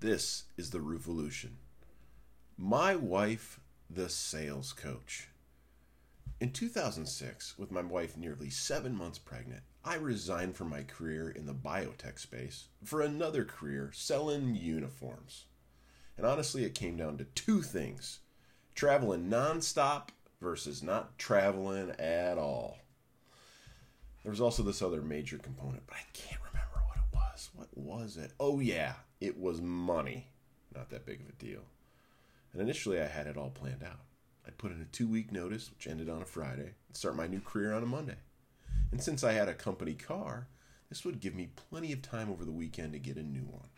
This is the revolution. My wife, the sales coach. In 2006, with my wife nearly seven months pregnant, I resigned from my career in the biotech space for another career selling uniforms. And honestly, it came down to two things traveling nonstop versus not traveling at all. There was also this other major component, but I can't remember what was. It? Oh, yeah, it was money. Not that big of a deal. And initially, I had it all planned out. I'd put in a two week notice, which ended on a Friday, and start my new career on a Monday. And since I had a company car, this would give me plenty of time over the weekend to get a new one.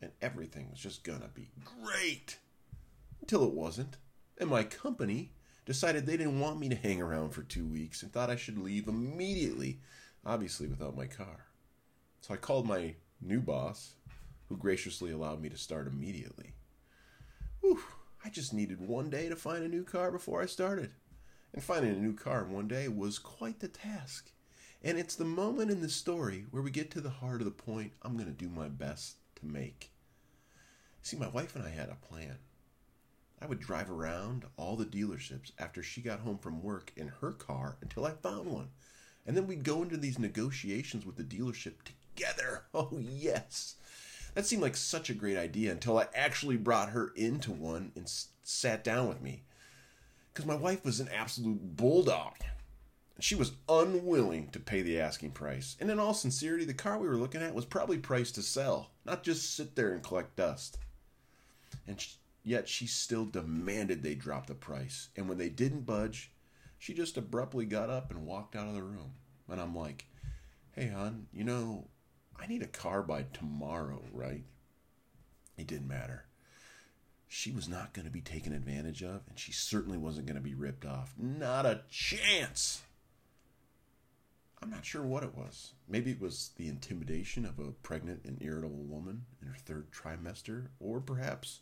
And everything was just gonna be great. Until it wasn't. And my company decided they didn't want me to hang around for two weeks and thought I should leave immediately, obviously without my car. So I called my new boss, who graciously allowed me to start immediately. Whew, I just needed one day to find a new car before I started. And finding a new car in one day was quite the task. And it's the moment in the story where we get to the heart of the point I'm going to do my best to make. See, my wife and I had a plan. I would drive around all the dealerships after she got home from work in her car until I found one. And then we'd go into these negotiations with the dealership together. Oh, yes. That seemed like such a great idea until I actually brought her into one and s- sat down with me. Because my wife was an absolute bulldog. She was unwilling to pay the asking price. And in all sincerity, the car we were looking at was probably priced to sell, not just sit there and collect dust. And she, Yet she still demanded they drop the price. And when they didn't budge, she just abruptly got up and walked out of the room. And I'm like, hey, hon, you know, I need a car by tomorrow, right? It didn't matter. She was not going to be taken advantage of, and she certainly wasn't going to be ripped off. Not a chance. I'm not sure what it was. Maybe it was the intimidation of a pregnant and irritable woman in her third trimester, or perhaps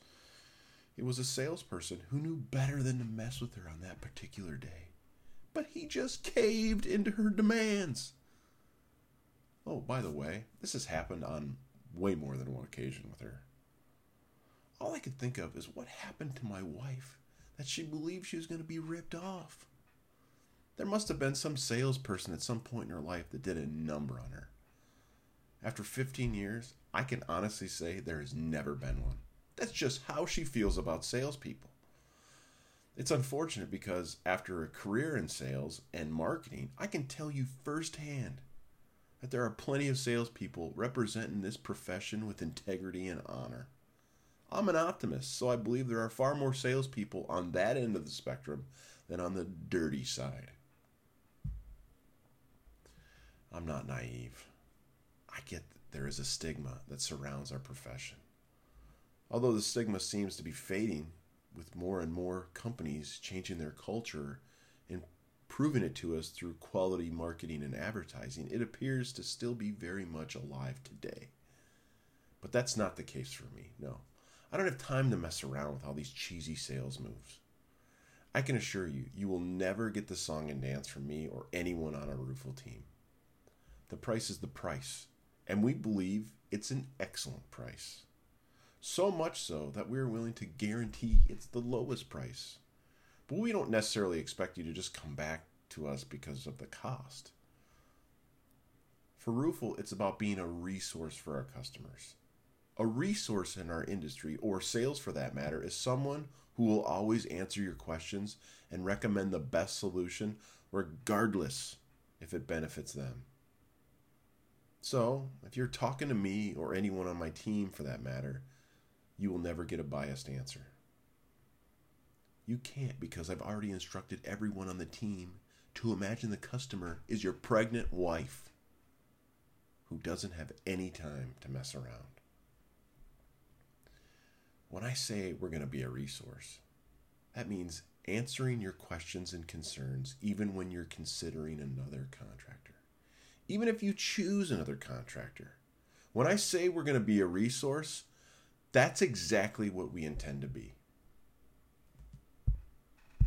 it was a salesperson who knew better than to mess with her on that particular day. But he just caved into her demands. Oh, by the way, this has happened on way more than one occasion with her. All I could think of is what happened to my wife that she believed she was going to be ripped off. There must have been some salesperson at some point in her life that did a number on her. After 15 years, I can honestly say there has never been one. That's just how she feels about salespeople. It's unfortunate because after a career in sales and marketing, I can tell you firsthand that there are plenty of salespeople representing this profession with integrity and honor. I'm an optimist, so I believe there are far more salespeople on that end of the spectrum than on the dirty side. I'm not naive. I get that there is a stigma that surrounds our profession. Although the stigma seems to be fading with more and more companies changing their culture and proving it to us through quality marketing and advertising, it appears to still be very much alive today. But that's not the case for me, no. I don't have time to mess around with all these cheesy sales moves. I can assure you, you will never get the song and dance from me or anyone on our Roofle team. The price is the price, and we believe it's an excellent price. So much so that we're willing to guarantee it's the lowest price. But we don't necessarily expect you to just come back to us because of the cost. For Roofle, it's about being a resource for our customers. A resource in our industry, or sales for that matter, is someone who will always answer your questions and recommend the best solution, regardless if it benefits them. So, if you're talking to me or anyone on my team for that matter, you will never get a biased answer. You can't because I've already instructed everyone on the team to imagine the customer is your pregnant wife who doesn't have any time to mess around. When I say we're going to be a resource, that means answering your questions and concerns even when you're considering another contractor. Even if you choose another contractor. When I say we're going to be a resource, that's exactly what we intend to be.